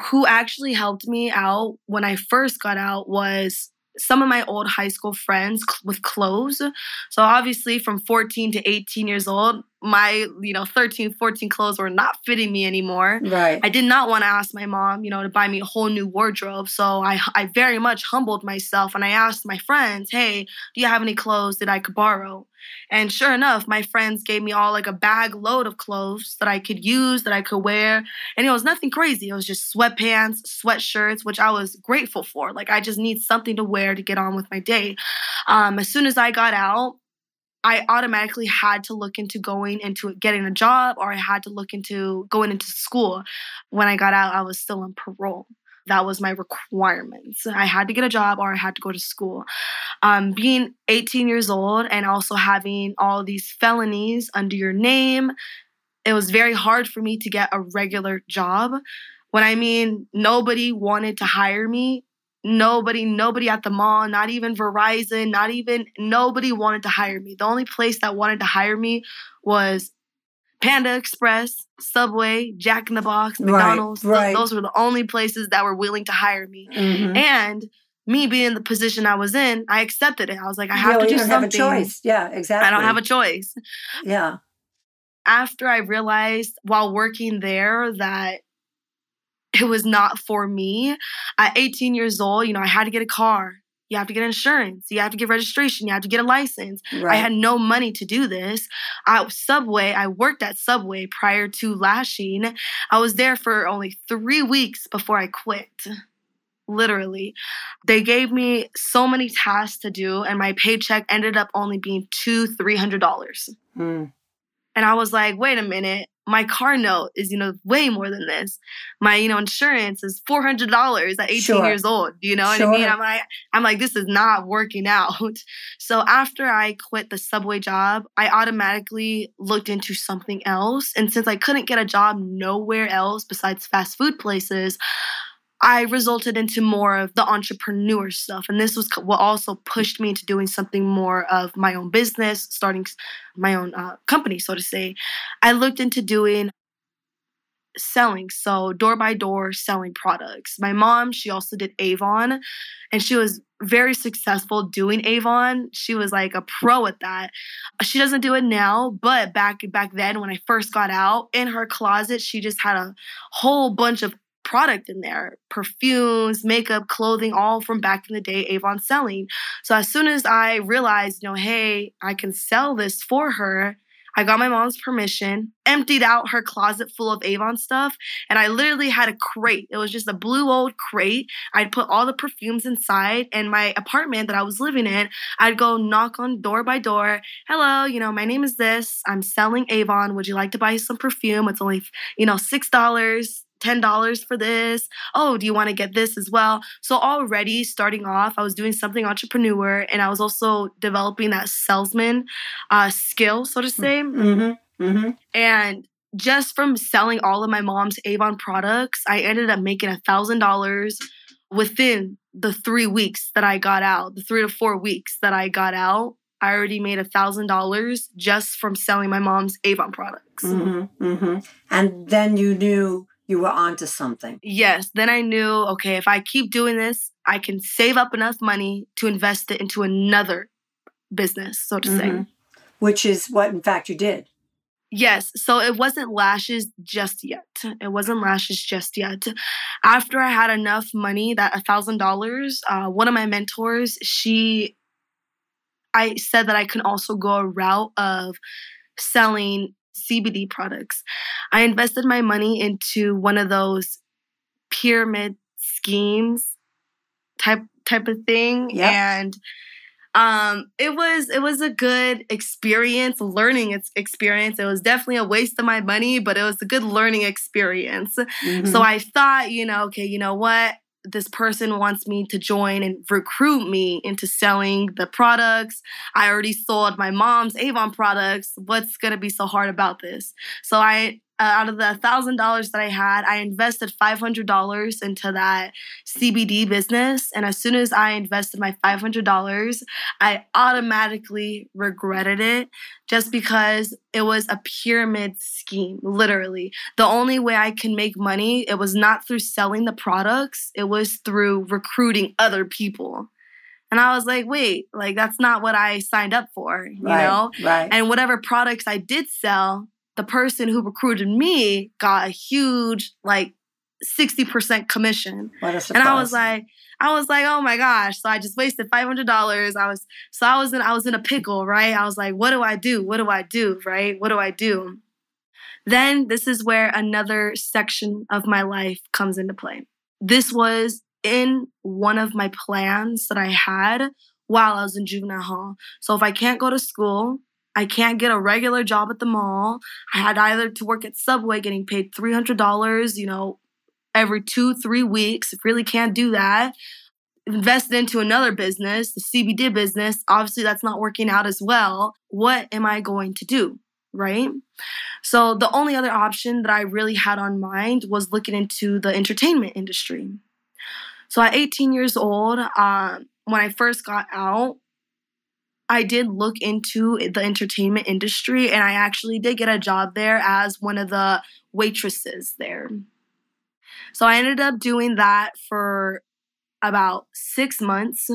Who actually helped me out when I first got out was some of my old high school friends with clothes. So obviously, from 14 to 18 years old, my you know 13 14 clothes were not fitting me anymore. Right. I did not want to ask my mom you know to buy me a whole new wardrobe. So i i very much humbled myself and i asked my friends hey do you have any clothes that i could borrow? And sure enough my friends gave me all like a bag load of clothes that i could use that i could wear. And it was nothing crazy. It was just sweatpants sweatshirts which i was grateful for. Like i just need something to wear to get on with my day. Um, as soon as i got out I automatically had to look into going into getting a job or I had to look into going into school. When I got out, I was still on parole. That was my requirements. I had to get a job or I had to go to school. Um, being 18 years old and also having all these felonies under your name, it was very hard for me to get a regular job. When I mean nobody wanted to hire me, nobody nobody at the mall not even verizon not even nobody wanted to hire me. The only place that wanted to hire me was panda express subway jack in the box mcdonald's. Right, right. those were the only places that were willing to hire me. Mm-hmm. and me being the position i was in i accepted it. I was like i have yeah, to do you don't something have a choice. Yeah exactly i don't have a choice. Yeah. After i realized while working there that it was not for me. At 18 years old, you know, I had to get a car. You have to get insurance. You have to get registration. You have to get a license. right. I had no money to do this. At Subway, I worked at Subway prior to lashing. I was there for only three weeks before I quit. Literally. They gave me so many tasks to do, and my paycheck ended up only being two, three hundred dollars. Mm. And I was like, wait a minute, my car note is, you know, way more than this. My, you know, insurance is four hundred dollars at 18 Sure. years old. You know Sure. what I mean? I'm like, I'm like, this is not working out. (laughs) So after I quit the subway job, I automatically looked into something else. And since I couldn't get a job nowhere else besides fast food places, I resulted into more of the entrepreneur stuff. And this was what also pushed me into doing something more of my own business, starting my own uh, company, so to say. I looked into doing selling, so door by door selling products. My mom, she also did Avon, and she was very successful doing Avon. She was like a pro at that. She doesn't do it now, but back back then when I first got out, in her closet, she just had a whole bunch of product in there perfumes, makeup, clothing, all from back in the day Avon selling. So as soon as I realized, you know, hey, I can sell this for her, I got my mom's permission, emptied out her closet full of Avon stuff, and I literally had a crate. It was just a blue old crate. I'd put all the perfumes inside, and my apartment that I was living in, I'd go knock on door by door. Hello, you know, my name is this. I'm selling Avon. Would you like to buy some perfume? It's only, you know, $6. $10 for this. Oh, do you want to get this as well? So, already starting off, I was doing something entrepreneur and I was also developing that salesman uh, skill, so to say. Mm-hmm. Mm-hmm. And just from selling all of my mom's Avon products, I ended up making a thousand dollars within the three weeks that I got out, the three to four weeks that I got out. I already made a thousand dollars just from selling my mom's Avon products. Mm-hmm. Mm-hmm. And then you knew you were onto something. Yes, then I knew okay, if I keep doing this, I can save up enough money to invest it into another business, so to say. Mhm. Which is what, in fact, you did. Yes, so it wasn't lashes just yet. It wasn't lashes just yet. After I had enough money, that a thousand dollars, uh, one of my mentors, she, I said that I can also go a route of selling CBD products. I invested my money into one of those pyramid schemes type type of thing, Yep. and um it was it was a good experience learning experience it was definitely a waste of my money but it was a good learning experience Mhm. so i thought you know okay you know what this person wants me to join and recruit me into selling the products. I already sold my mom's avon products. What's going to be so hard about this? So i uh, out of the thousand dollars that i had i invested $500 into that cbd business and as soon as i invested my $500 I automatically regretted it just because it was a pyramid scheme, literally. The only way I can make money, it was not through selling the products, it was through recruiting other people. And I was like, wait, like that's not what I signed up for, you right, know? Right. And whatever products I did sell, the person who recruited me got a huge, like 60% commission. What a surprise. And I was like, I was like, oh my gosh. So I just wasted five hundred dollars. I was so I was in I was in a pickle, right? I was like, what do I do? What do I do? Right? What do I do? Then this is where another section of my life comes into play. This was in one of my plans that I had while I was in juvenile hall. So if I can't go to school, I can't get a regular job at the mall. I had either to work at Subway getting paid $300, you know, every two, three weeks. Really can't do that. Invested into another business, the CBD business. Obviously, that's not working out as well. What am I going to do? Right? So, the only other option that I really had on mind was looking into the entertainment industry. So, at 18 years old, um, when I first got out, I did look into the entertainment industry and I actually did get a job there as one of the waitresses there. So I ended up doing that for about six months.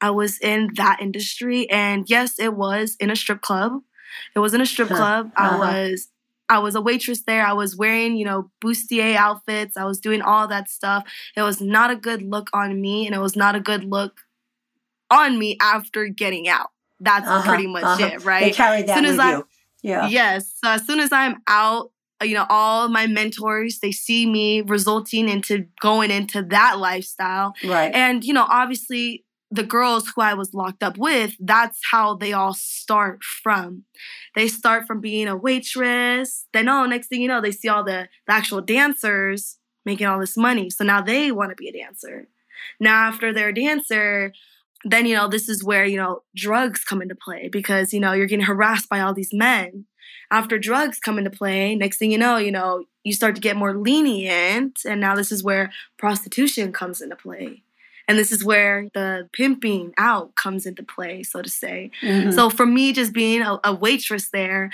I was in that industry, and yes, it was in a strip club. It was in a strip club. Uh-huh. I was I was a waitress there. I was wearing, you know, bustier outfits. I was doing all that stuff. It was not a good look on me, and it was not a good look on me after getting out. That's uh-huh, pretty much uh-huh. it, right? They carried that as soon as I, you. Yeah. Yes. So as soon as I'm out, you know, all my mentors, they see me resulting into going into that lifestyle. Right. And, you know, obviously the girls who I was locked up with, that's how they all start from. They start from being a waitress. Then, oh, next thing you know, they see all the, the actual dancers making all this money. So now they want to be a dancer. Now, after they're a dancer, then, you know, this is where, you know, drugs come into play because, you know, you're getting harassed by all these men after drugs come into play, next thing you know, you know, you start to get more lenient. And now this is where prostitution comes into play. And this is where the pimping out comes into play, so to say. Mm-hmm. So for me, just being a, a waitress there,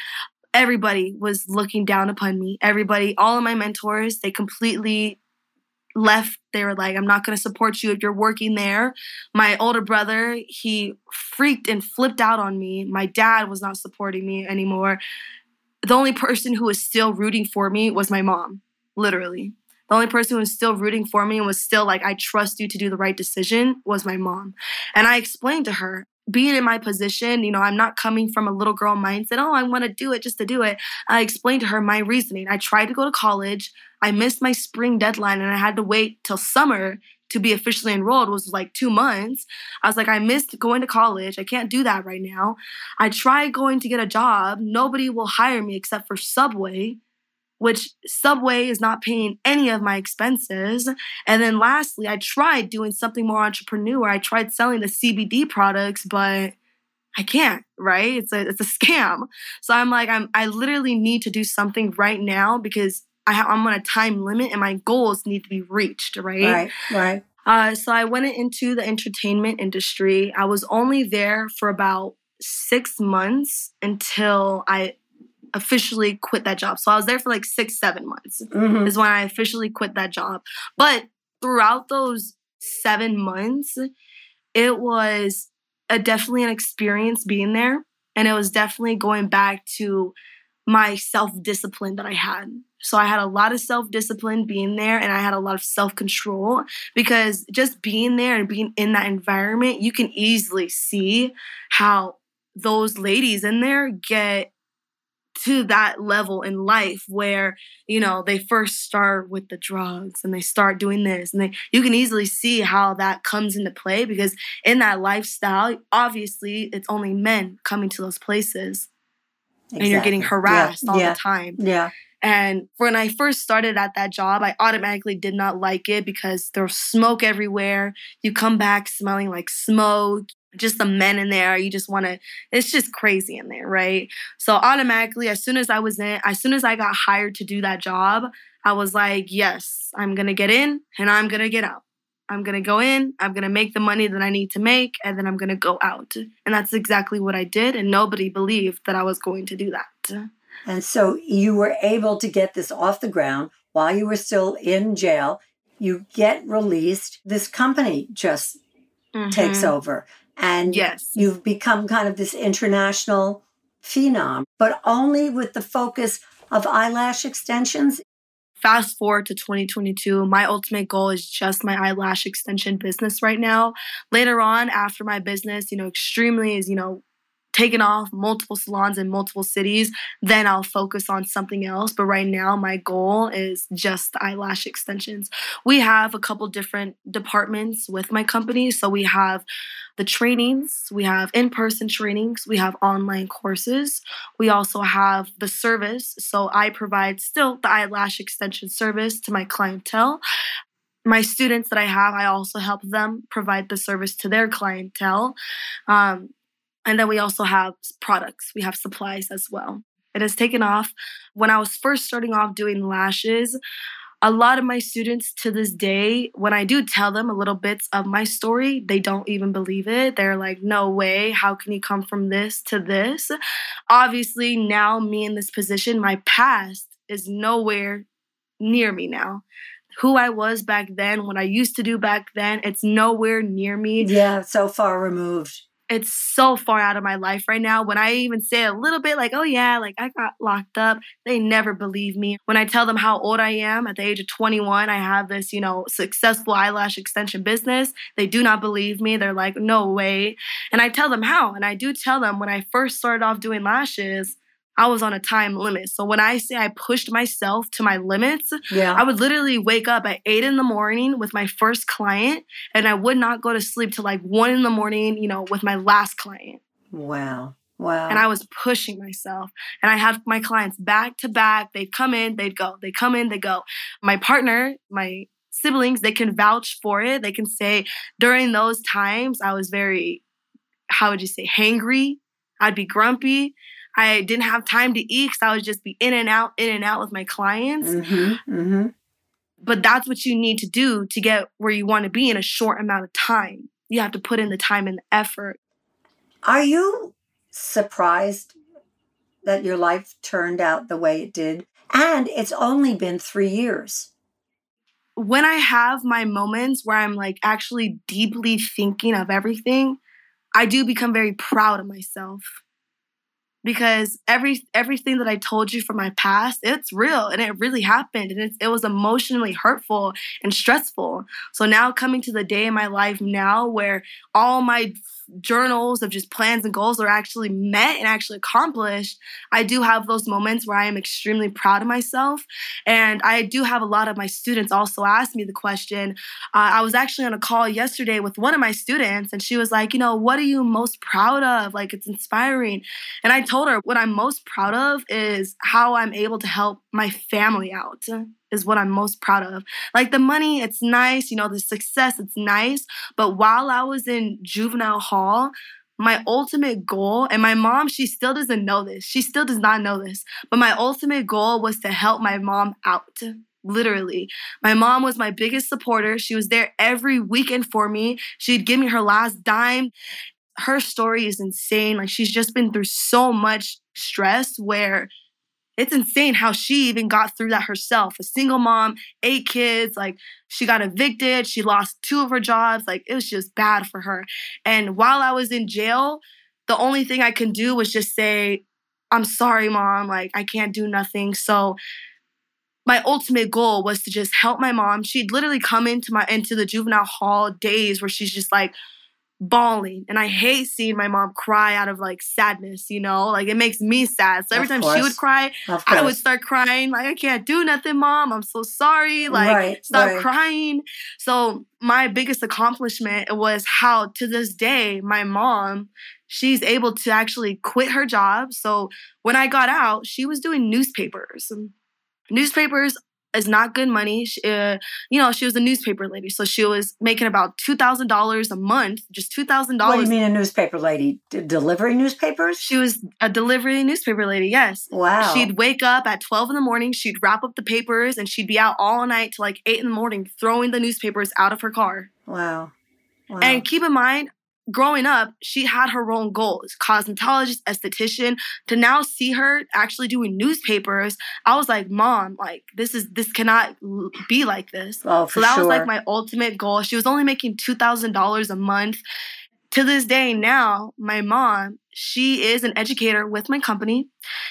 everybody was looking down upon me. Everybody, all of my mentors, they completely left they were like i'm not going to support you if you're working there my older brother he freaked and flipped out on me my dad was not supporting me anymore the only person who was still rooting for me was my mom, literally. The only person who was still rooting for me and was still like, I trust you to do the right decision was my mom. And I explained to her, being in my position, you know, I'm not coming from a little girl mindset, oh, I want to do it just to do it. I explained to her my reasoning. I tried to go to college. I missed my spring deadline and I had to wait till summer to be officially enrolled was like two months. I was like, I missed going to college. I can't do that right now. I tried going to get a job. Nobody will hire me except for Subway, which Subway is not paying any of my expenses. And then lastly, I tried doing something more entrepreneur. I tried selling the CBD products, but I can't, right? It's a it's a scam. So I'm like, I'm I literally need to do something right now because I ha- I'm on a time limit and my goals need to be reached, right? Right, right. Uh, so I went into the entertainment industry. I was only there for about six months until I officially quit that job. So I was there for like six, seven months mm-hmm. is when I officially quit that job. But throughout those seven months, it was a, definitely an experience being there. And it was definitely going back to my self discipline that I had. So I had a lot of self discipline being there and I had a lot of self control because just being there and being in that environment, you can easily see how those ladies in there get to that level in life where you know they first start with the drugs and they start doing this and they you can easily see how that comes into play because in that lifestyle obviously it's only men coming to those places exactly. and you're getting harassed yeah. all yeah. the time yeah and when I first started at that job, I automatically did not like it because there was smoke everywhere. You come back smelling like smoke, just the men in there. You just want to, it's just crazy in there, right? So automatically, as soon as I was in, as soon as I got hired to do that job, I was like, yes, I'm going to get in and I'm going to get out. I'm going to go in, I'm going to make the money that I need to make, and then I'm going to go out. And that's exactly what I did. And nobody believed that I was going to do that. And so you were able to get this off the ground while you were still in jail. You get released. This company just mm-hmm. takes over. And yes. you've become kind of this international phenom, but only with the focus of eyelash extensions. Fast forward to 2022, my ultimate goal is just my eyelash extension business right now. Later on, after my business, you know, extremely is, you know, taken off multiple salons in multiple cities, then I'll focus on something else. But right now, my goal is just eyelash extensions. We have a couple different departments with my company. So we have the trainings, we have in person trainings, we have online courses, we also have the service. So I provide still the eyelash extension service to my clientele my students that I have, I also help them provide the service to their clientele. Um, and then we also have products, we have supplies as well. It has taken off. When I was first starting off doing lashes, a lot of my students to this day, when I do tell them a little bits of my story, they don't even believe it. They're like, no way, how can you come from this to this? Obviously, now me in this position, my past is nowhere near me now. Who I was back then, what I used to do back then, it's nowhere near me. Yeah, so far removed it's so far out of my life right now. When I even say a little bit like, oh yeah, like I got locked up, they never believe me. When I tell them how old I am at the age of 21, I have this, you know, successful eyelash extension business, they do not believe me. They're like, no way. And I tell them how. And I do tell them when I first started off doing lashes, I was on a time limit. So when I say I pushed myself to my limits, yeah. I would literally wake up at eight in the morning with my first client, and I would not go to sleep till like one in the morning, you know, with my last client. Wow. Wow. And I was pushing myself. And I had my clients back to back. They'd come in, they'd go. They come in, they go. My partner, my siblings, they can vouch for it. They can say during those times, I was very, how would you say, hangry. I'd be grumpy. I didn't have time to eat because I would just be in and out, in and out with my clients. Mm-hmm, mm-hmm. But that's what you need to do to get where you want to be in a short amount of time. You have to put in the time and the effort. Are you surprised that your life turned out the way it did? And it's only been three years. When I have my moments where I'm like actually deeply thinking of everything, I do become very proud of myself because every everything that I told you from my past, it's real and it really happened and it was emotionally hurtful and stressful. So now coming to the day in my life now where all my journals of just plans and goals are actually met and actually accomplished, I do have those moments where I am extremely proud of myself. And I do have a lot of my students also ask me the question. Uh, I was actually on a call yesterday with one of my students, and she was like, You know, what are you most proud of? Like, it's inspiring. And I told her what I'm most proud of is how I'm able to help my family out is what I'm most proud of. Like the money, it's nice, you know, the success, it's nice. But while I was in juvenile hall, my ultimate goal, and my mom, she still doesn't know this. She still does not know this. But my ultimate goal was to help my mom out. Literally. My mom was my biggest supporter. She was there every weekend for me. She'd give me her last dime. Her story is insane. Like she's just been through so much stress where it's insane how she even got through that herself. A single mom, eight kids, like she got evicted, she lost two of her jobs, like it was just bad for her. And while I was in jail, the only thing I can do was just say, I'm sorry, mom, like I can't do nothing. So my ultimate goal was to just help my mom. She'd literally come into my into the juvenile hall days where she's just like, bawling and i hate seeing my mom cry out of like sadness you know? Like it makes me sad. So every of time course. she would cry i would start crying like i can't do nothing mom. I'm so sorry. Like right, stop right. crying. So my biggest accomplishment was how to this day my mom she's able to actually quit her job. So when i got out she was doing newspapers. Newspapers is not good money. She, uh, you know, she was a newspaper lady, so she was making about two thousand dollars a month, just two thousand dollars. What do you mean a newspaper lady? D- delivering newspapers? She was a delivery newspaper lady. Yes. Wow. She'd wake up at twelve in the morning. She'd wrap up the papers, and she'd be out all night to like eight in the morning, throwing the newspapers out of her car. Wow. wow. And keep in mind, growing up, she had her own goals cosmetologist, esthetician. To now see her actually doing newspapers, I was like, Mom, like, this is, this cannot be like this. Oh, so that sure. was like my ultimate goal. She was only making $2,000 a month. To this day now, my mom, she is an educator with my company.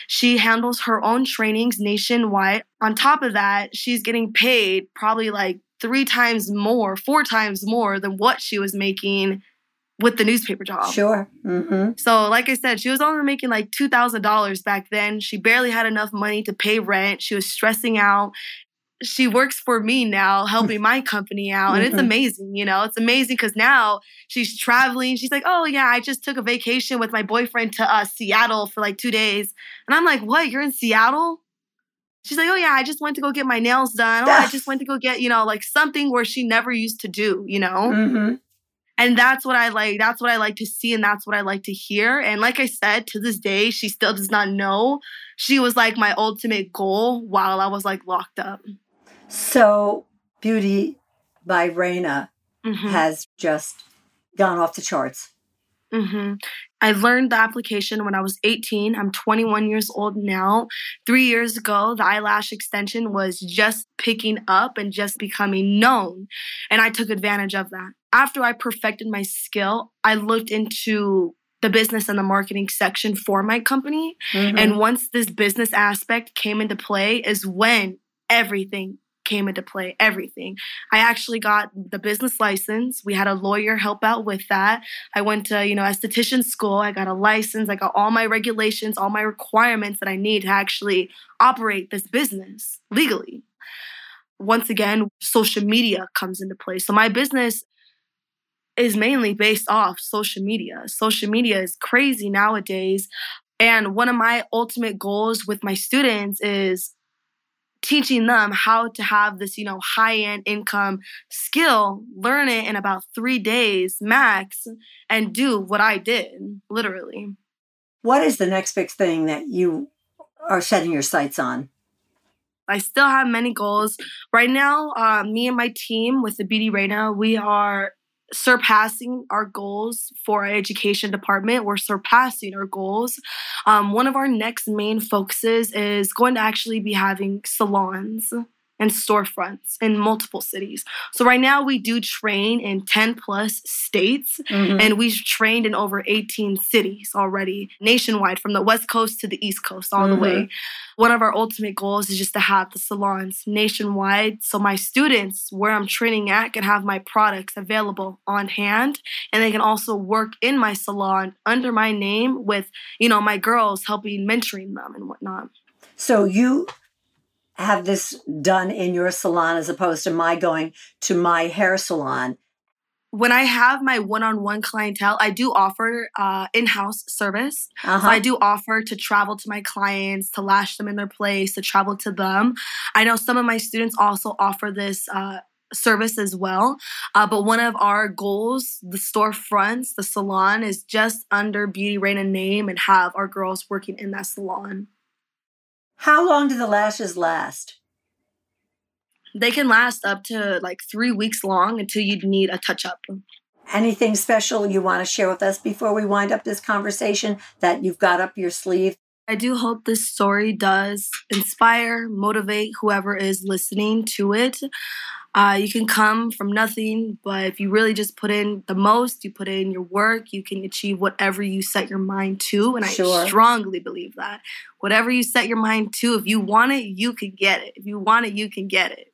She handles her own trainings nationwide. On top of that, she's getting paid probably like three times more, four times more than what she was making with the newspaper job. Sure. Mm-hmm. So, like I said, she was only making like $2,000 back then. She barely had enough money to pay rent. She was stressing out. She works for me now, helping my company out. And it's Mhm. amazing, you know, it's amazing because now she's traveling. She's like, oh, yeah, I just took a vacation with my boyfriend to uh, Seattle for like two days. And I'm like, what? You're in Seattle? She's like, oh, yeah, I just went to go get my nails done. Oh, I just (laughs) went to go get, you know, like something where she never used to do, you know? Mm-hmm. And that's what i like that's what i like to see and that's what i like to hear. And like i said to this day she still does not know. She was like my ultimate goal while i was like locked up. So, Beauty by Raena Mhm, has just gone off the charts. mhm. i learned the application when i was 18 i'm 21 years old now. Three years ago the eyelash extension was just picking up and just becoming known and i took advantage of that after i perfected my skill i looked into the business and the marketing section for my company Mhm. And once this business aspect came into play, is when everything came into play. Everything. I actually got the business license. We had a lawyer help out with that. I went to, you know, esthetician school. I got a license. I got all my regulations, all my requirements that I need to actually operate this business legally. Once again, social media comes into play. So my business is mainly based off social media. Social media is crazy nowadays. And one of my ultimate goals with my students is teaching them how to have this, you know, high-end income skill, learn it in about 3 days max and do what I did, literally. What is the next big thing that you are setting your sights on? I still have many goals. Right now, uh, me and my team with the BD Raena, we are surpassing our goals for our education department. We're surpassing our goals. Um, one of our next main focuses is going to actually be having salons and storefronts in multiple cities. So right now we do train in 10 plus states Mhm. and we've trained in over 18 cities already nationwide from the west coast to the east coast all the way one of our ultimate goals is just to have the salons nationwide so my students where i'm training at can have my products available on hand and they can also work in my salon under my name with you know my girls helping mentoring them and whatnot So you have this done in your salon as opposed to my going to my hair salon. when i have my one-on-one clientele i do offer uh, in-house service Uh-huh. So I do offer to travel to my clients, to lash them in their place, to travel to them. I know some of my students also offer this uh, service as well. Uh, but one of our goals, the storefronts, the salon, is just under Beauty Raena name and have our girls working in that salon. How long do the lashes last? They can last up to like three weeks long until you'd need a touch up. Anything special you want to share with us before we wind up this conversation that you've got up your sleeve? I do hope this story does inspire, motivate whoever is listening to it. Uh, you can come from nothing, but if you really just put in the most, you put in your work, you can achieve whatever you set your mind to. And Sure. I strongly believe that. Whatever you set your mind to, if you want it, you can get it. If you want it, you can get it.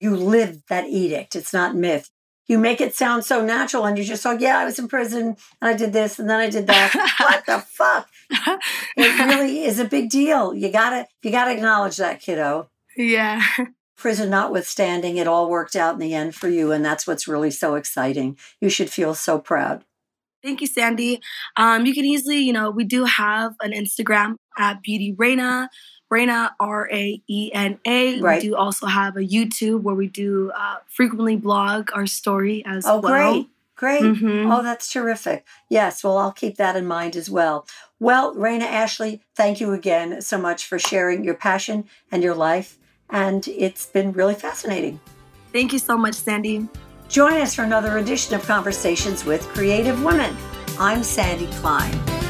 You live that edict. It's not myth. You make it sound so natural and you just go, yeah, I was in prison and I did this and then I did that. what the (laughs) fuck? It really (laughs) is a big deal. You gotta you gotta acknowledge that, kiddo. yeah. (laughs) Prison notwithstanding, it all worked out in the end for you, and that's what's really so exciting. You should feel so proud. Thank you, Sandy. Um, you can easily, you know, we do have an Instagram at Beauty Raena, Raena R A E N A. Right. We do also have a YouTube where we do uh, frequently blog our story as Oh, well. great. Great. Mhm. Oh, that's terrific. Yes, well, I'll keep that in mind as well. Well, Raena Ashley, thank you again so much for sharing your passion and your life. And it's been really fascinating. Thank you so much, Sandy. Join us for another edition of Conversations with Creative Women. I'm Sandy Klein.